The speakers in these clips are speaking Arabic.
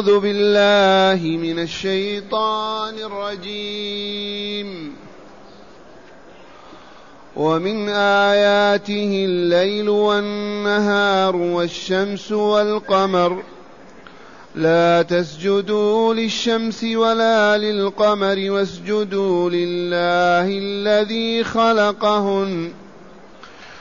أعوذ بالله من الشيطان الرجيم. ومن آياته الليل والنهار والشمس والقمر. لا تسجدوا للشمس ولا للقمر واسجدوا لله الذي خلقهن.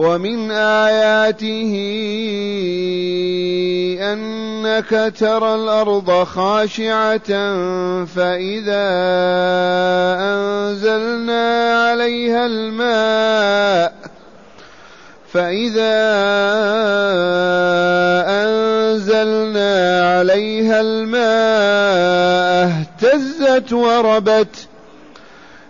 ومن آياته أنك ترى الأرض خاشعة فإذا أنزلنا عليها الماء فإذا أنزلنا عليها الماء اهتزت وربت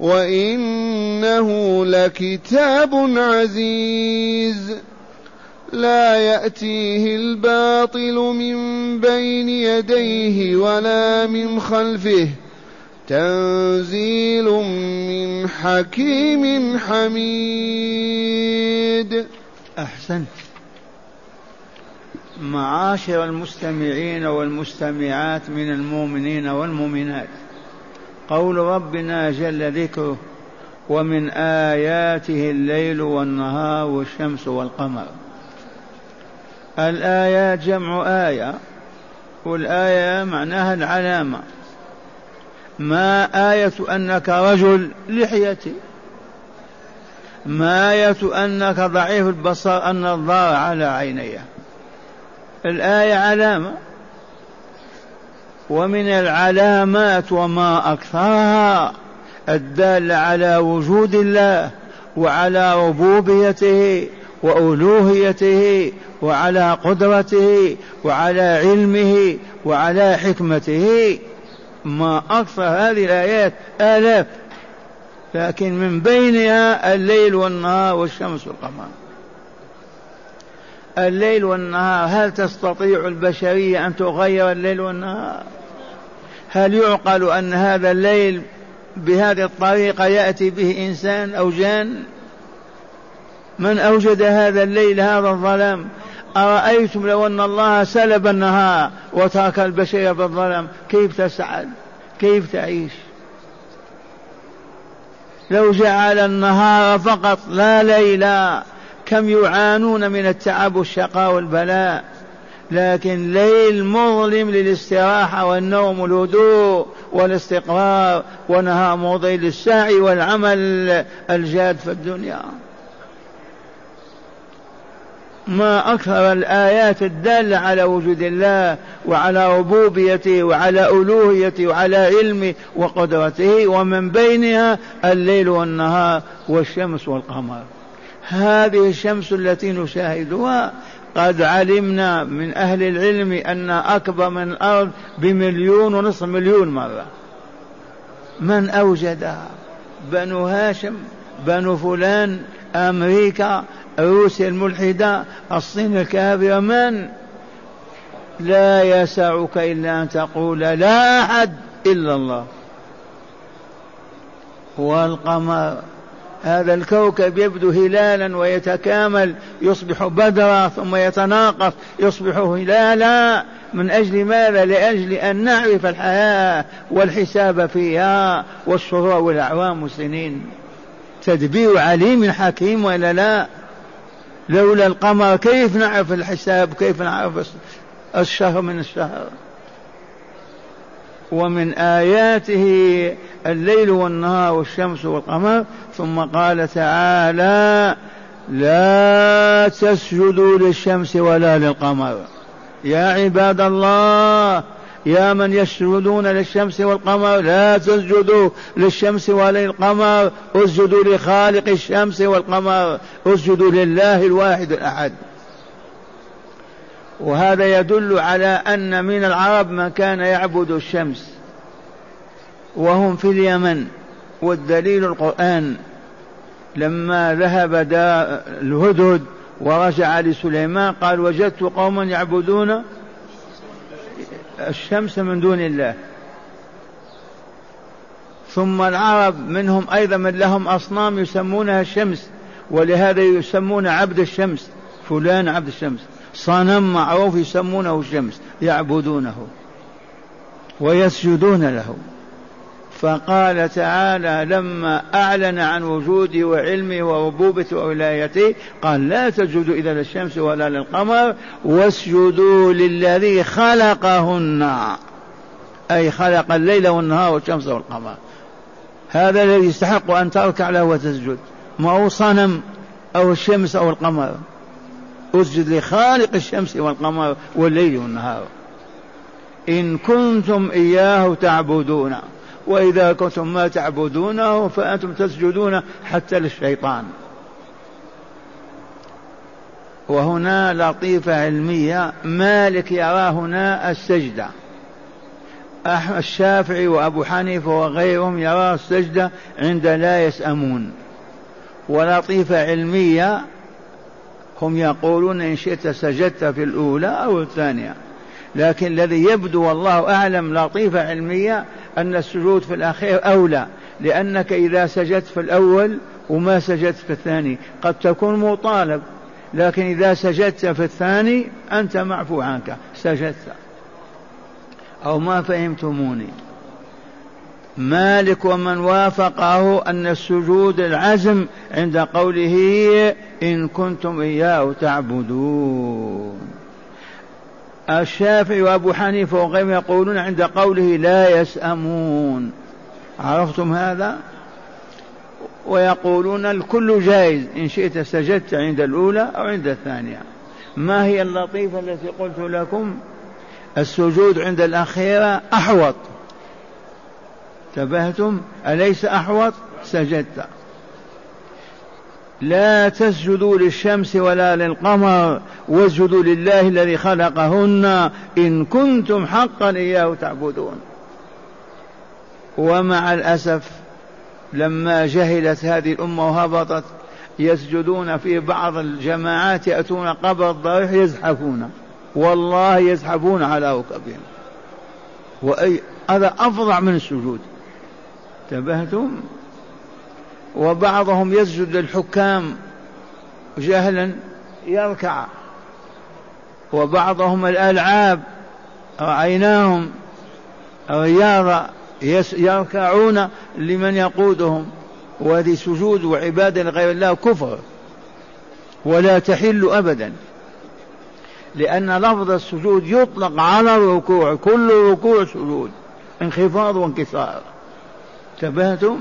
وإنه لكتاب عزيز. لا يأتيه الباطل من بين يديه ولا من خلفه. تنزيل من حكيم حميد. أحسنت معاشر المستمعين والمستمعات من المؤمنين والمؤمنات. قول ربنا جل ذكره ومن آياته الليل والنهار والشمس والقمر. الآيات جمع آية والآية معناها العلامة. ما آية أنك رجل لحيتي؟ ما آية أنك ضعيف البصر أن الضار على عيني الآية علامة. ومن العلامات وما أكثرها الدالة على وجود الله وعلى ربوبيته وألوهيته وعلى قدرته وعلى علمه وعلى حكمته. ما أكثر هذه الآيات آلاف لكن من بينها الليل والنهار والشمس والقمر. الليل والنهار هل تستطيع البشرية أن تغير الليل والنهار؟ هل يعقل أن هذا الليل بهذه الطريقة يأتي به إنسان أو جان؟ من أوجد هذا الليل هذا الظلام؟ أرأيتم لو أن الله سلب النهار وترك البشرية بالظلام؟ كيف تسعد؟ كيف تعيش؟ لو جعل النهار فقط لا ليلا كم يعانون من التعب والشقاء والبلاء؟ لكن ليل مظلم للاستراحة والنوم والهدوء والاستقرار ونهار مضي للسعي والعمل الجاد في الدنيا. ما أكثر الآيات الدالة على وجود الله وعلى ربوبيته وعلى ألوهيته وعلى علمه وقدرته ومن بينها الليل والنهار والشمس والقمر. هذه الشمس التي نشاهدها قد علمنا من أهل العلم أن أكبر من الأرض بمليون ونصف مليون مرة. من أوجدها بنو هاشم بنو فلان أمريكا روسيا الملحدة الصين الكافرة. من؟ لا يسعك إلا أن تقول لا أحد إلا الله. والقمر. هذا الكوكب يبدو هلالا ويتكامل يصبح بدرا ثم يتناقص يصبح هلالا. من أجل ماذا؟ لأجل أن نعرف الحياة والحساب فيها والشهور والأعوام. والسنين تدبير عليم حكيم ولا لا؟ لولا القمر كيف نعرف الحساب؟ كيف نعرف الشهر من الشهر؟ ومن آياته الليل والنهار والشمس والقمر ثم قال تعالى لا تسجدوا للشمس ولا للقمر. يا عباد الله يا من يسجدون للشمس والقمر لا تسجدوا للشمس ولا للقمر. اسجدوا لخالق الشمس والقمر. اسجدوا لله الواحد الأحد. وهذا يدل على أن من العرب من كان يعبد الشمس وهم في اليمن. والدليل القرآن لما ذهب الهدهد ورجع لسليمان قال وجدت قوما يعبدون الشمس من دون الله. ثم العرب منهم أيضا من لهم أصنام يسمونها الشمس ولهذا يسمون عبد الشمس فلان عبد الشمس. صنم معروف يسمونه الشمس يعبدونه ويسجدون له. فقال تعالى لما أعلن عن وجوده وعلمه وربوبته وولايته قال لا تسجدوا إذا للشمس ولا للقمر واسجدوا للذي خلقهن. أي خلق الليل والنهار والشمس والقمر. هذا الذي يستحق أن تركع له وتسجد. ما هو صنم أو الشمس أو القمر. أسجد لخالق الشمس والقمر والليل والنهار. إن كنتم إياه تعبدون وإذا كنتم ما تعبدونه فأنتم تسجدون حتى للشيطان. وهنا لطيفة علمية مالك يرى هنا السجدة الشافعي وأبو حنيفة وغيرهم يرى السجدة عند لا يسأمون. ولطيفة علمية هم يقولون إن شئت سجدت في الأولى أو الثانية. لكن الذي يبدو والله أعلم لطيفة علمية أن السجود في الأخير أولى لأنك إذا سجدت في الأول وما سجدت في الثاني قد تكون مطالب. لكن إذا سجدت في الثاني أنت معفو عنك. سجدت. أو ما فهمتموني. مالك ومن وافقه أن السجود العزم عند قوله إن كنتم إياه تعبدون. الشافعي وأبو حنيفة وغيرهم يقولون عند قوله لا يسأمون. عرفتم هذا؟ ويقولون الكل جائز إن شئت سجدت عند الأولى أو عند الثانية. ما هي اللطيفة التي قلت لكم؟ السجود عند الأخيرة أحوط. انتبهتم؟ أليس أحوط؟ سجدت. لا تسجدوا للشمس ولا للقمر واسجدوا لله الذي خلقهن إن كنتم حقا إياه تعبدون. ومع الأسف لما جهلت هذه الأمة وهبطت يسجدون في بعض الجماعات يأتون قبر الضريح يزحفون. والله يزحفون على ركبهم. وأي هذا أفظع من السجود. انتبهتم؟ وبعضهم يسجد للحكام جهلا يركع. وبعضهم الألعاب رأيناهم رياضة يركعون لمن يقودهم. وهذه سجود وعبادة لغير الله كفر ولا تحل أبدا. لأن لفظ السجود يطلق على الركوع كل ركوع سجود انخفاض وانكسار. انتبهتم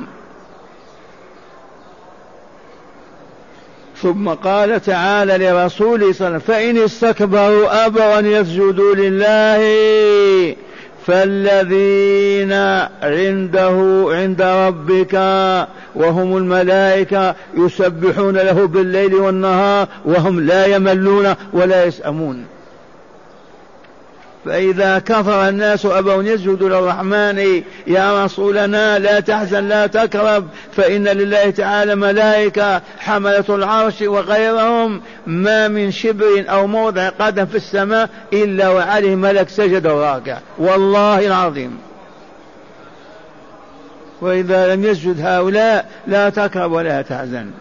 ثم قال تعالى لرسوله صلى الله عليه وسلم فإن استكبروا أبوا أن يسجدوا لله فالذين عنده عند ربك وهم الملائكة يسبحون له بالليل والنهار وهم لا يملون ولا يسأمون. فإذا كفر الناس أبوا يسجدوا للرحمن يا رسولنا لا تحزن لا تكرب فإن لله تعالى ملائكة حملة العرش وغيرهم ما من شبر أو موضع قدم في السماء إلا وعليه ملك سجد وراكع والله العظيم. وإذا لم يسجد هؤلاء لا تكرب ولا تحزن.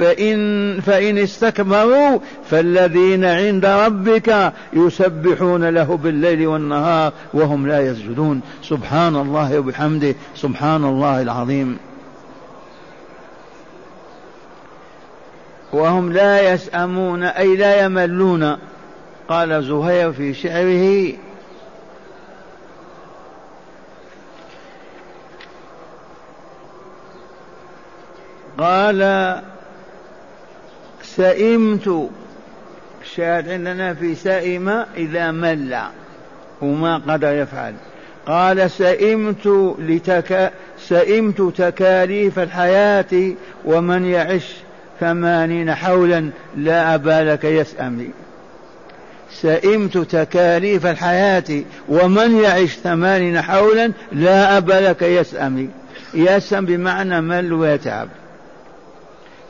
فإن فإن استكبروا فالذين عند ربك يسبحون له بالليل والنهار وهم لا يسجدون. سبحان الله وبحمده. سبحان الله العظيم. وهم لا يسأمون أي لا يملون. قال زهير في شعره قال سئمت. الشاهد عندنا في سئم إذا مل. وما قدر يفعل. قال سئمت لتك سئمت تكاليف الحياة ومن يعش ثمانين حولا لا أبالك يسأم سئمت تكاليف الحياة ومن يعش ثمانين حولا لا أبالك يسأم يسأم بمعنى مل ويتعب.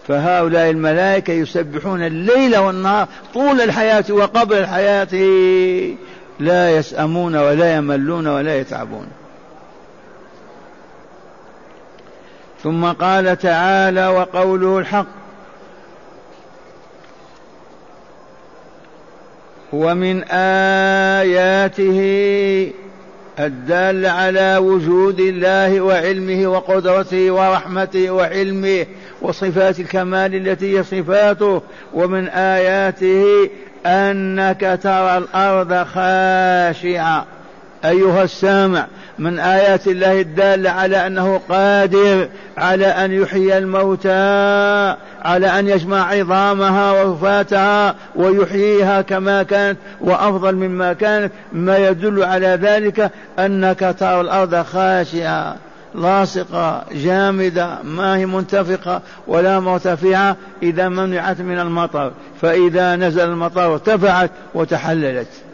فهؤلاء الملائكة يسبحون الليل والنهار طول الحياة وقبل الحياة. لا يسأمون ولا يملون ولا يتعبون. ثم قال تعالى وقوله الحق. ومن آياته الدال على وجود الله وعلمه وقدرته ورحمته وعلمه وصفات الكمال التي هي صفاته ومن آياته أنك ترى الأرض خاشعة. أيها السامع من آيات الله الدالة على أنه قادر على أن يحيي الموتى على أن يجمع عظامها ورفاتها ويحييها كما كانت وأفضل مما كانت ما يدل على ذلك أنك ترى الأرض خاشعة لاصقة جامدة ما هي منتفقة ولا مرتفعة إذا منعت من المطر فإذا نزل المطر ارتفعت وتحللت.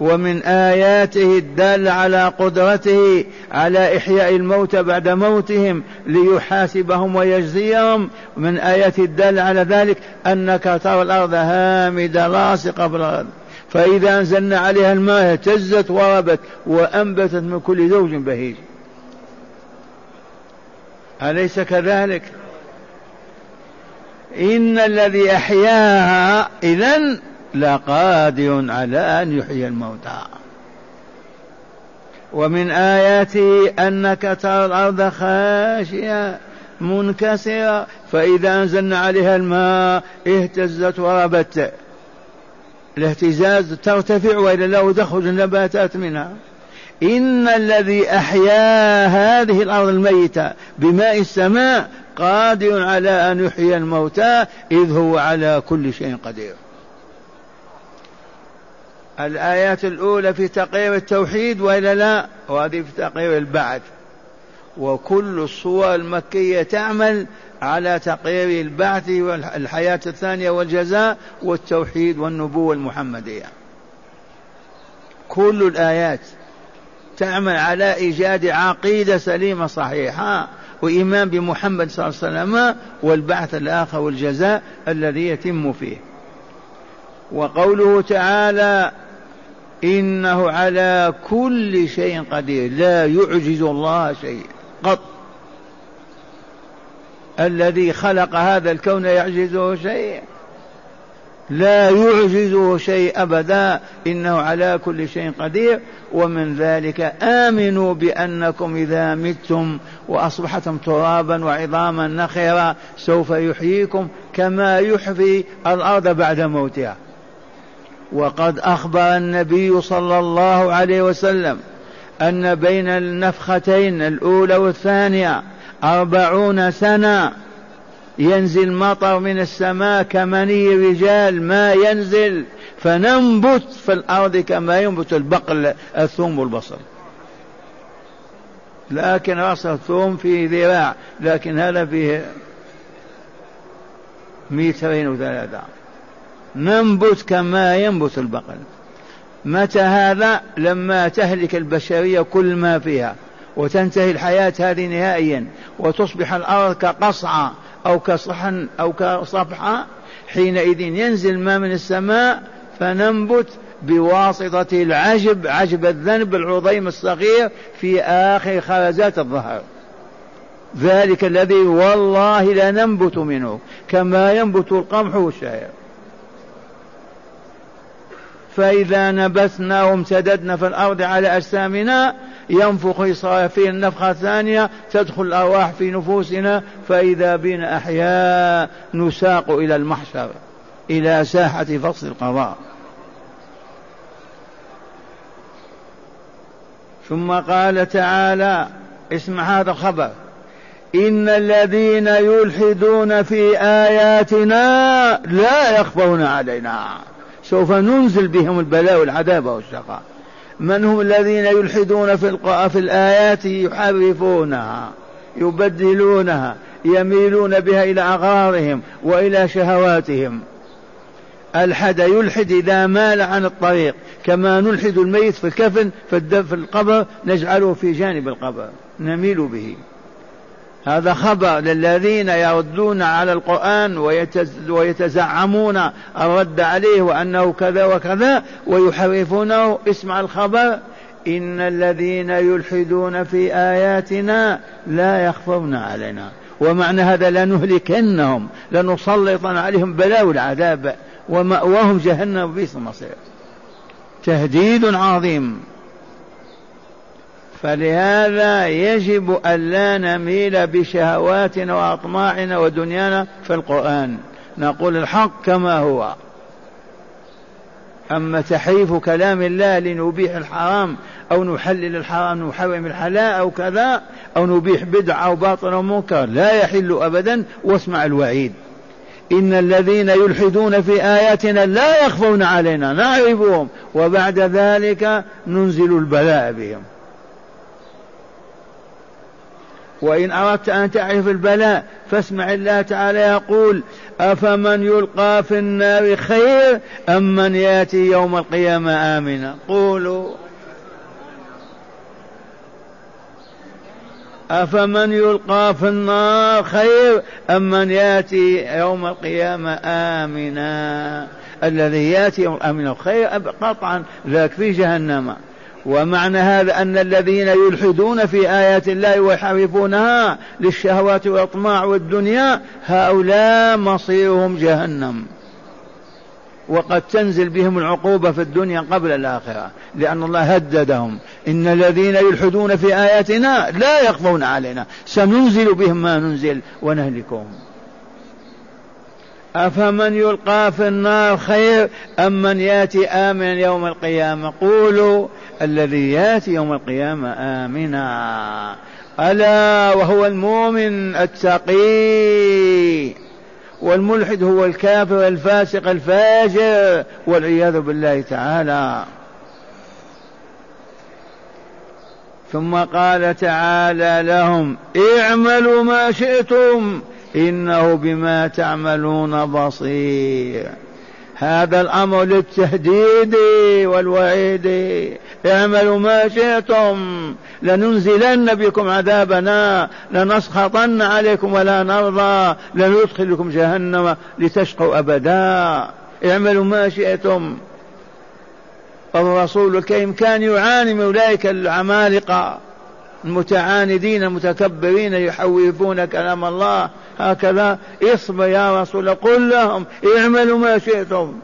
ومن آياته الدالة على قدرته على إحياء الموتى بعد موتهم ليحاسبهم ويجزيهم. من آياته الدالة على ذلك أنك ترى الأرض هامدة لاصقة بالأرض فإذا أنزلنا عليها الماء اهتزت وربت وأنبتت من كل زوج بهيج. أليس كذلك؟ إن الذي أحياها إذا لقادر على أن يحيي الموتى. ومن آياته أنك ترى الأرض خاشية منكسرة فإذا أنزلنا عليها الماء اهتزت وربت. الاهتزاز ترتفع وإلى الله تخرج النباتات منها. إن الذي أحيا هذه الأرض الميتة بماء السماء قادر على أن يحيي الموتى إذ هو على كل شيء قدير. الآيات الأولى في تقرير التوحيد وإلا لا؟ وهذه في تقرير البعث. وكل الصور المكية تعمل على تقرير البعث والحياة الثانية والجزاء والتوحيد والنبوة المحمدية. كل الآيات تعمل على إيجاد عقيدة سليمة صحيحة وإيمان بمحمد صلى الله عليه وسلم والبعث الآخر والجزاء الذي يتم فيه. وقوله تعالى إنه على كل شيء قدير. لا يعجز الله شيء قط. الذي خلق هذا الكون يعجزه شيء لا يعجزه شيء أبدا. إنه على كل شيء قدير. ومن ذلك آمنوا بأنكم إذا متم وأصبحتم ترابا وعظاما نخرا سوف يحييكم كما يحيي الأرض بعد موتها. وقد أخبر النبي صلى الله عليه وسلم أن بين النفختين الأولى والثانية أربعون سنة ينزل مطر من السماء كمني رجال ما ينزل فننبت في الأرض كما ينبت البقل الثوم والبصل. لكن رأس الثوم في ذراع لكن هذا فيه مترين وثلاثة. ننبت كما ينبت البقل متى هذا؟ لما تهلك البشرية كل ما فيها وتنتهي الحياة هذه نهائيا وتصبح الأرض كقصعة أو كصحن أو كصفحة حينئذ ينزل ما من السماء فننبت بواسطة العجب عجب الذنب العظيم الصغير في آخر خرزات الظهر. ذلك الذي والله لا ننبت منه كما ينبت القمح والشعير. فإذا نبثنا وامتددنا في الأرض على أجسامنا ينفخ إسرافيل النفخة الثانية تدخل الأرواح في نفوسنا فإذا بنا أحياء نساق إلى المحشر إلى ساحة فصل القضاء. ثم قال تعالى اسمع هذا الخبر إن الذين يلحدون في آياتنا لا يخفون علينا. سوف ننزل بهم البلاء والعذاب والشقاء. من هم الذين يلحدون في في الآيات يحرفونها يبدلونها يميلون بها إلى أغراضهم وإلى شهواتهم. الحد يلحد إذا مال عن الطريق. كما نلحد الميت في الكفن في القبر نجعله في جانب القبر. نميل به. هذا خبر للذين يردون على القرآن ويتزعمون الرد عليه وأنه كذا وكذا ويحرفونه. اسمع الخبر. إن الذين يلحدون في آياتنا لا يخفون علينا. ومعنى هذا لنهلكنهم لنسلطن عليهم بلاء العذاب. ومأواهم جهنم بئس المصير. تهديد عظيم. فلهذا يجب ألا نميل بشهواتنا وأطماعنا ودنيانا في القرآن. نقول الحق كما هو. أما تحريف كلام الله لنبيح الحرام أو نحلل الحرام نحرم الحلال أو كذا أو نبيح بدعة أو باطل أو منكر لا يحل أبدا. واسمع الوعيد. إن الذين يلحدون في آياتنا لا يخفون علينا نعرفهم. وبعد ذلك ننزل البلاء بهم. وإن أردت أن تعرف البلاء فاسمع الله تعالى يقول أفمن يلقى في النار خير أم من يأتي يوم القيامة آمنا؟ قولوا. أفمن يلقى في النار خير أم من يأتي يوم القيامة آمنا؟ الذي يأتي يوم آمنا خير قطعا ذاك في جهنم. ومعنى هذا أن الذين يلحدون في آيات الله ويحرفونها للشهوات والأطماع والدنيا هؤلاء مصيرهم جهنم. وقد تنزل بهم العقوبة في الدنيا قبل الآخرة لأن الله هددهم. إن الذين يلحدون في آياتنا لا يخفون علينا. سننزل بهم ما ننزل ونهلكهم. أفمن يلقى في النار خير أم من يأتي آمنا يوم القيامة؟ قولوا الذي يأتي يوم القيامة آمنا. ألا وهو المؤمن التقي. والملحد هو الكافر الفاسق الفاجر والعياذ بالله تعالى. ثم قال تعالى لهم اعملوا ما شئتم إنه بما تعملون بصير. هذا الأمر للتهديد والوعيد. اعملوا ما شئتم. لننزلن بكم عذابنا. لنسخطن عليكم ولا نرضى. لندخلكم جهنم لتشقوا أبدا. اعملوا ما شئتم. الرسول الكريم كان يعاني من أولئك العمالقة. المتعاندين المتكبرين يحوفون كلام الله هكذا. اصبر يا رسول قل لهم اعملوا ما شئتم.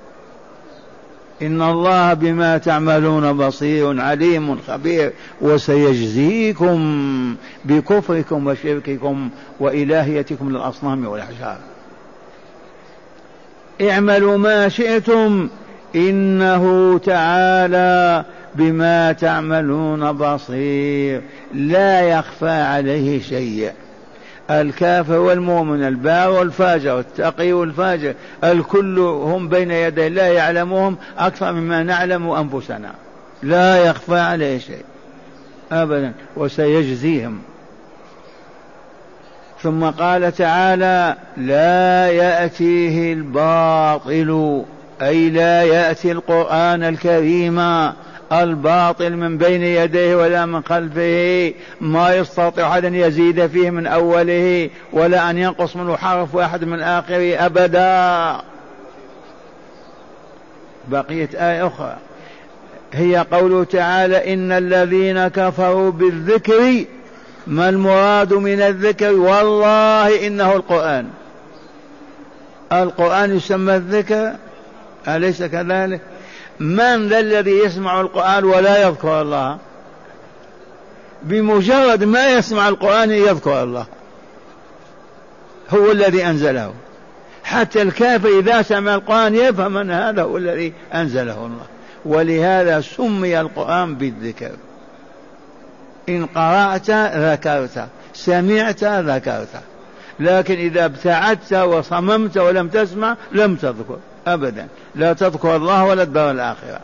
إن الله بما تعملون بصير عليم خبير. وسيجزيكم بكفركم وشرككم وإلهيتكم للأصنام والأحجار. اعملوا ما شئتم. إنه تعالى بما تعملون بصير. لا يخفى عليه شيء. الكافر والمؤمن البار والفاجر التقي والفاجر الكل هم بين يدي الله يعلمهم أكثر مما نعلم أنفسنا. لا يخفى عليه شيء. أبدا. وسيجزيهم. ثم قال تعالى لا يأتيه الباطل. أي لا يأتي القرآن الكريم الباطل من بين يديه ولا من خلفه ما يستطيع أن يزيد فيه من أوله ولا أن ينقص منه حرف واحد من آخره أبدا. بقيت آية أخرى. هي قوله تعالى إن الذين كفروا بالذكر ما المراد من الذكر؟ والله إنه القرآن. القرآن يسمى الذكر أليس كذلك؟ من ذا الذي يسمع القرآن ولا يذكر الله؟ بمجرد ما يسمع القرآن يذكر الله. هو الذي أنزله. حتى الكافر إذا سمع القرآن يفهم أن هذا هو الذي أنزله الله. ولهذا سمي القرآن بالذكر. إن قرأت ذكرت سمعت ذكرت. لكن إذا ابتعدت وصممت ولم تسمع لم تذكر. أبدا. لا تذكر الله ولا الدار الآخرة.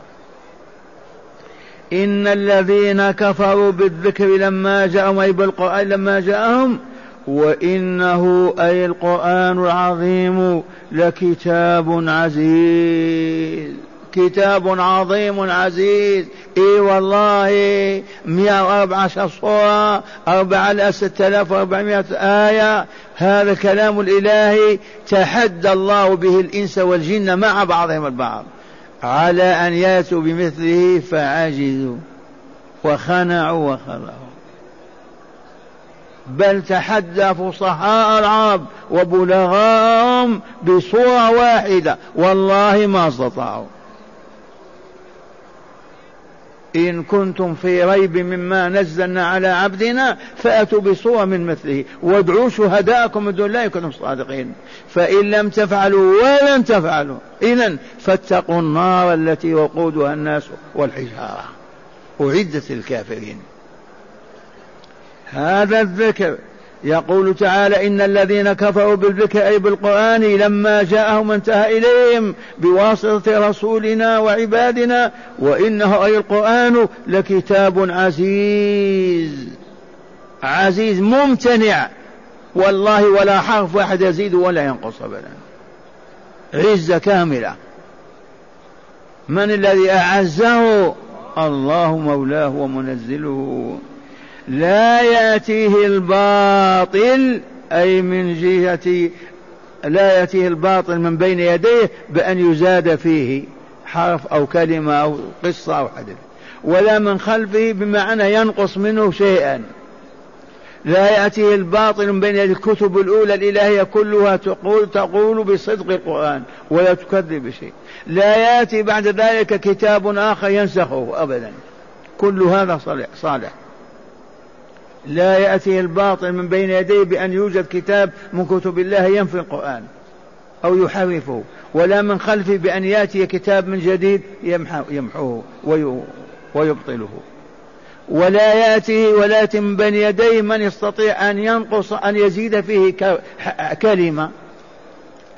إن الذين كفروا بالذكر لما جاءهم أي بالقرآن لما جاءهم وإنه أي القرآن العظيم لكتاب عزيز. كتاب عظيم عزيز. إي والله 114 صورة 4 6400 آية. هذا كلام الإله تحدى الله به الإنس والجن مع بعضهم البعض. على أن يأتوا بمثله فعجزوا وخنعوا وخلعوا بل تحدى فصحاء العرب وبلغاهم بصورة واحدة. والله ما استطاعوا. إن كنتم في ريب مما نزلنا على عبدنا فأتوا بصورة من مثله. وادعوا شهداءكم من دون الله كنتم صادقين. فإن لم تفعلوا ولن تفعلوا. إذا فاتقوا النار التي وقودها الناس والحجارة. أعدت للكافرين. هذا الذكر. يقول تعالى إن الذين كفروا بالذكر أي بالقرآن لما جاءهم انتهى إليهم بواسطة رسولنا وعبادنا وإنه أي القرآن لكتاب عزيز. عزيز ممتنع. والله ولا حرف واحد يزيد ولا ينقص أبدا. عزة كاملة. من الذي أعزه؟ الله مولاه ومنزله. لا يأتيه الباطل أي من جهة لا يأتيه الباطل من بين يديه بأن يزاد فيه حرف أو كلمة أو قصة أو حدث ولا من خلفه بمعنى ينقص منه شيئا. لا يأتيه الباطل من بين الكتب الأولى الإلهية كلها تقول تقول بصدق القرآن ولا تكذب بشيء. لا يأتي بعد ذلك كتاب آخر ينسخه أبدا. كل هذا صالح, صالح. لا يأتي الباطل من بين يديه بأن يوجد كتاب من كتب الله ينفي القرآن أو يحرفه ولا من خلفه بأن يأتي كتاب من جديد يمحوه ويبطله. ولا يأتي ولا يأتي من بين يديه من يستطيع أن ينقص أن يزيد فيه كلمة.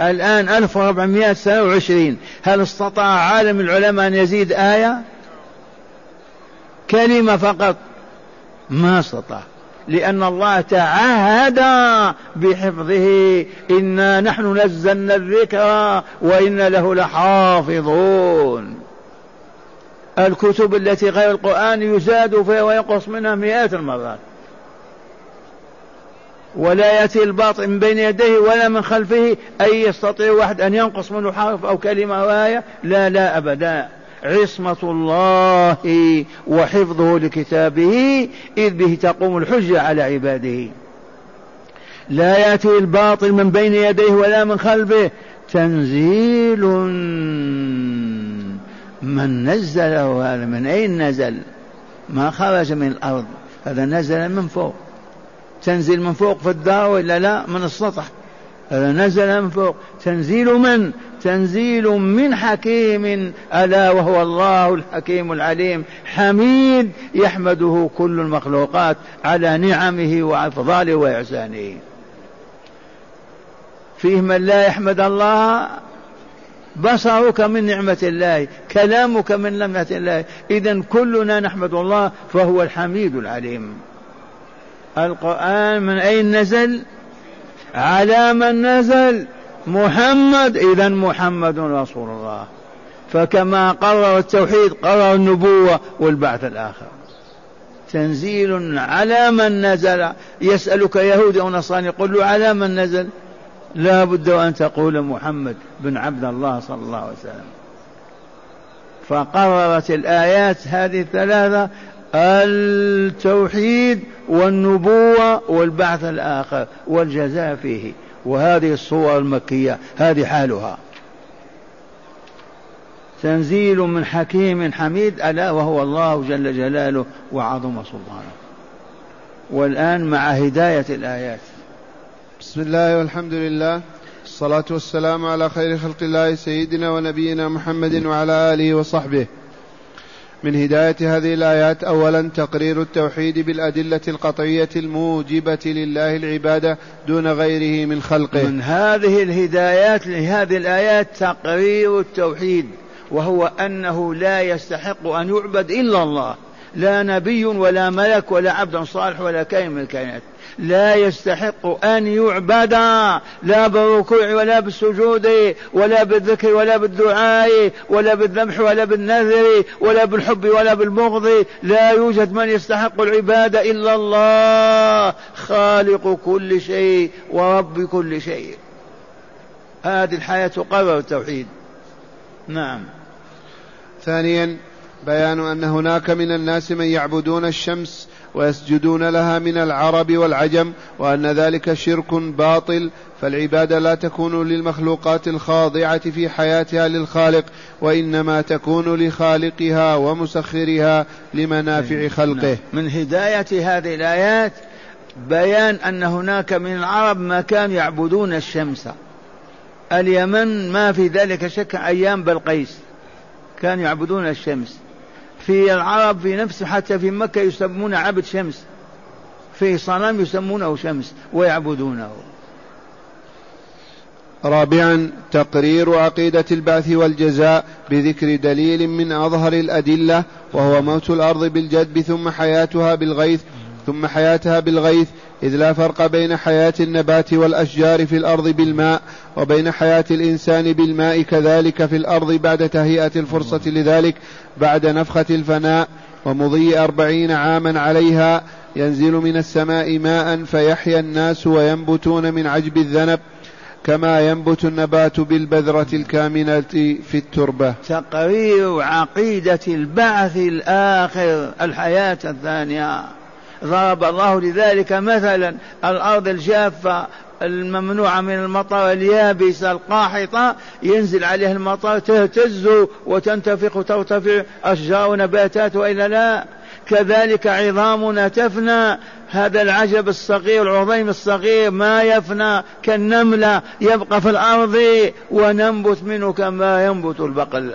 الآن 1429 هل استطاع عالم العلماء أن يزيد آية؟ كلمة فقط. ما استطاع. لأن الله تعهد بحفظه. إنا نحن نزلنا الذكر وإن له لحافظون. الكتب التي غير القرآن يزاد فيها وينقص منها مئات المرات. ولا يأتي الباطل من بين يديه ولا من خلفه أي يستطيع واحد أن ينقص منه حرف أو كلمة أو آية. لا لا أبدا. عصمة الله وحفظه لكتابه إذ به تقوم الحجة على عباده. لا يأتي الباطل من بين يديه ولا من خلفه. تنزيل من نزله هذا من أين نزل؟ ما خرج من الأرض. هذا نزل من فوق. تنزل من فوق في الدار ولا لا؟ من السطح. نزل من فوق. تنزيل من؟ تنزيل من حكيم ألا وهو الله الحكيم العليم. حميد يحمده كل المخلوقات على نعمه وأفضاله وإحسانه. فيه من لا يحمد الله بصرك من نعمة الله كلامك من نعمة الله. إذا كلنا نحمد الله فهو الحميد العليم. القرآن من أين نزل؟ على من نزل محمد إذا محمد رسول الله. فكما قرر التوحيد قرر النبوة والبعث الآخر. تنزيل على من نزل. يسألك يهودي أو نصراني قل له على من نزل. لا بد أن تقول محمد بن عبد الله صلى الله عليه وسلم. فقررت الآيات هذه الثلاثة التوحيد والنبوة والبعث الآخر والجزاء فيه. وهذه الصور المكية هذه حالها. تنزيل من حكيم حميد ألا وهو الله جل جلاله وعظم سلطانه. والآن مع هداية الآيات. بسم الله والحمد لله. الصلاة والسلام على خير خلق الله سيدنا ونبينا محمد وعلى آله وصحبه. من هداية هذه الآيات أولا تقرير التوحيد بالأدلة القطعية الموجبة لله العبادة دون غيره من خلقه. من هذه الهدايات لهذه الآيات تقرير التوحيد وهو أنه لا يستحق أن يعبد إلا الله. لا نبي ولا ملك ولا عبد صالح ولا كائن من الكائنات. لا يستحق أن يعبد. لا بالركوع ولا بالسجود ولا بالذكر ولا بالدعاء ولا بالذبح ولا بالنذر ولا بالحب ولا بالبغض. لا يوجد من يستحق العبادة إلا الله. خالق كل شيء ورب كل شيء. هذه الحياة تقرر التوحيد. نعم. ثانيا بيان أن هناك من الناس من يعبدون الشمس ويسجدون لها من العرب والعجم وأن ذلك شرك باطل فالعباده لا تكون للمخلوقات الخاضعة في حياتها للخالق وإنما تكون لخالقها ومسخرها لمنافع نعم. خلقه. من هداية هذه الآيات بيان أن هناك من العرب ما كانوا يعبدون الشمس. اليمن ما في ذلك شك أيام بلقيس كانوا يعبدون الشمس. في العرب في نفسه حتى في مكة يسمون عبد شمس. في صنم يسمونه شمس ويعبدونه. رابعا تقرير عقيدة البعث والجزاء بذكر دليل من أظهر الأدلة وهو موت الأرض بالجدب ثم حياتها بالغيث ثم حياتها بالغيث إذ لا فرق بين حياة النبات والأشجار في الأرض بالماء وبين حياة الإنسان بالماء كذلك في الأرض بعد تهيئة الفرصة لذلك بعد نفخة الفناء ومضي أربعين عاما عليها ينزل من السماء ماء فيحيا الناس وينبتون من عجب الذنب كما ينبت النبات بالبذرة الكامنة في التربة. تقرير عقيدة البعث الآخر الحياة الثانية. ضرب الله لذلك مثلا الأرض الجافة الممنوعة من المطر اليابسة القاحطة ينزل عليها المطر تهتز وتنتفخ وترتفع أشجار ونباتات وإلا لا. كذلك عظامنا تفنى هذا العجب الصغير العظيم الصغير ما يفنى كالنملة يبقى في الأرض وننبت منه كما ينبت البقل.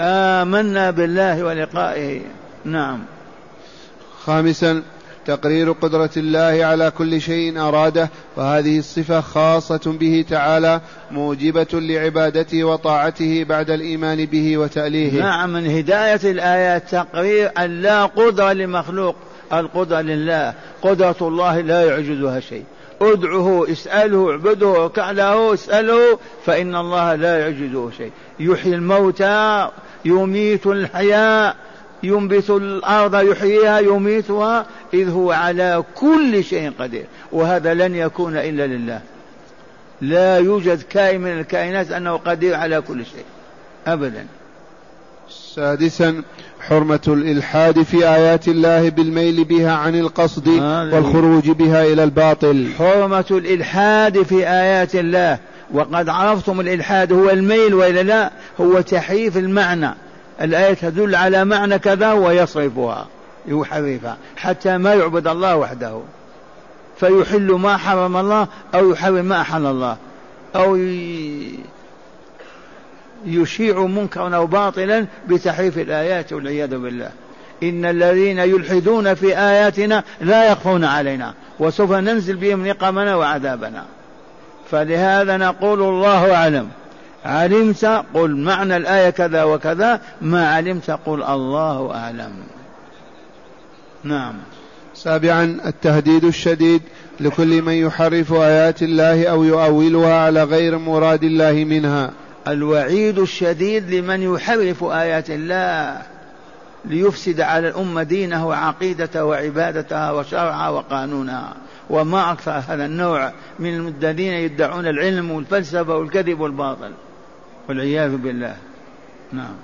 آمنا بالله ولقائه. نعم. خامسا تقرير قدرة الله على كل شيء أراده وهذه الصفة خاصة به تعالى موجبة لعبادته وطاعته بعد الإيمان به وتأليهه. نعم من هداية الآيات تقرير أن لا قدرة لمخلوق القدرة لله. قدرة الله لا يعجزها شيء. ادعه اسأله اعبده اركع له اسأله فإن الله لا يعجزه شيء. يحيي الموتى يميت الحياة ينبت الأرض يحييها يميتها إذ هو على كل شيء قدير وهذا لن يكون إلا لله. لا يوجد كائن من الكائنات أنه قدير على كل شيء أبدا. سادسا حرمة الإلحاد في آيات الله بالميل بها عن القصد والخروج بها إلى الباطل. حرمة الإلحاد في آيات الله. وقد عرفتم الإلحاد هو الميل وإلا لا؟ هو تحريف المعنى. الآية تدل على معنى كذا ويصرفها يحرفها حتى ما يعبد الله وحده. فيحل ما حرم الله أو يحرم ما أحل الله. أو يشيع منكرا أو باطلا بتحريف الآيات والعياذ بالله. إن الذين يلحدون في آياتنا لا يخفون علينا وسوف ننزل بهم نقمنا وعذابنا. فلهذا نقول الله أعلم. علمت قل معنى الآية كذا وكذا ما علمت قل الله أعلم. نعم. سابعا التهديد الشديد لكل من يحرف آيات الله أو يؤولها على غير مراد الله منها. الوعيد الشديد لمن يحرف آيات الله ليفسد على الأمة دينه وعقيدته وعبادتها وشرعها وقانونها. وما أكثر هذا النوع من الذين يدعون العلم والفلسفة والكذب والباطل. والعياذ بالله. نعم.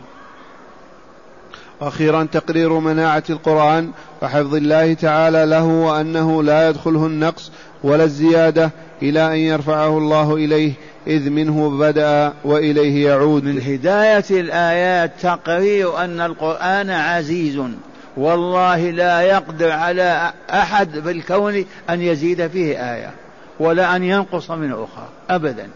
وأخيرا تقرير مناعة القرآن وحفظ الله تعالى له وأنه لا يدخله النقص ولا الزيادة إلى أن يرفعه الله إليه إذ منه بدأ وإليه يعود. من هداية الآيات تقرير أن القرآن عزيز. والله لا يقدر على أحد في الكون أن يزيد فيه آية ولا أن ينقص منه أخرى. ابدا.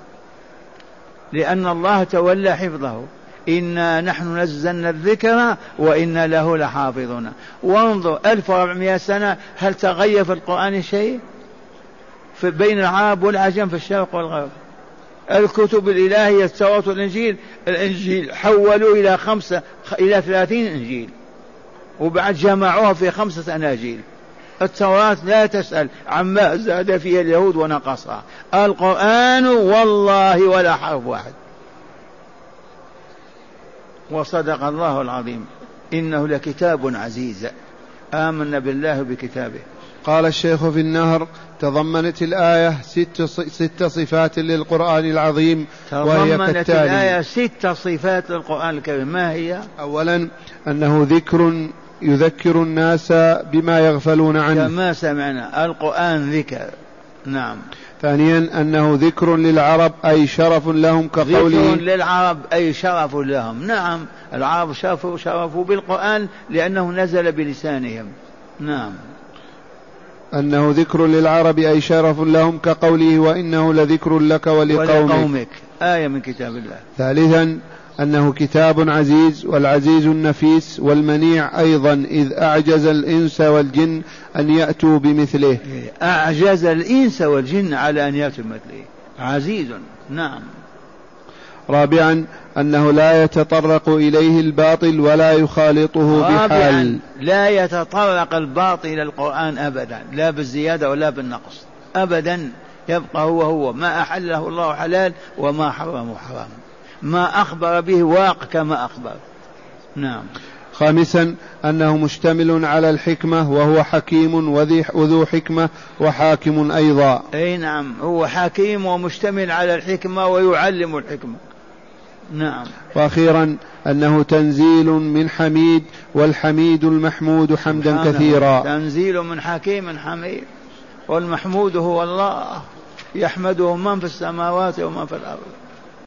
لأن الله تولى حفظه. إنا نحن نزلنا الذكر وإنا له لحافظون. وانظر 1400 سنة هل تغير في القرآن شيء؟ في بين العرب والعجم في الشرق والغرب. الكتب الإلهية التوراة والإنجيل الإنجيل حولوا إلى خمسة إلى ثلاثين إنجيل. وبعد جمعوها في خمسة أناجيل. التوراة لا تسأل عما زاد فيها اليهود ونقصها القرآن والله ولا حرف واحد. وصدق الله العظيم. إنه لكتاب عزيز. آمنا بالله بكتابه. قال الشيخ في النهر تضمنت الآية ست, ست صفات للقرآن العظيم وهي تضمنت الآية ست صفات للقرآن الكريم. ما هي؟ أولا أنه ذكر يذكر الناس بما يغفلون عنه. كما سمعنا القرآن ذكر. نعم. ثانيا أنه ذكر للعرب أي شرف لهم كقوله. ذكر للعرب أي شرف لهم. نعم. العرب شرفوا شرفوا بالقرآن لأنه نزل بلسانهم. نعم. أنه ذكر للعرب أي شرف لهم كقوله وإنه لذكر لك ولقومك, ولقومك. آية من كتاب الله. ثالثا أنه كتاب عزيز والعزيز النفيس والمنيع أيضا إذ أعجز الإنس والجن أن يأتوا بمثله. أعجز الإنس والجن على أن يأتوا بمثله. عزيز نعم. رابعا أنه لا يتطرق إليه الباطل ولا يخالطه بحال. لا يتطرق الباطل إلى القرآن أبدا لا بالزيادة ولا بالنقص. أبدا يبقى هو هو ما أحله الله حلال وما حرمه حرام. ما أخبر به واق كما أخبر. نعم. خامسا أنه مشتمل على الحكمة وهو حكيم وذو حكمة وحاكم أيضا. أي نعم هو حكيم ومشتمل على الحكمة ويعلم الحكمة. نعم. وأخيرا أنه تنزيل من حميد والحميد المحمود حمدا كثيرا. تنزيل من حكيم حميد والمحمود هو الله يحمده من في السماوات ومن في الأرض.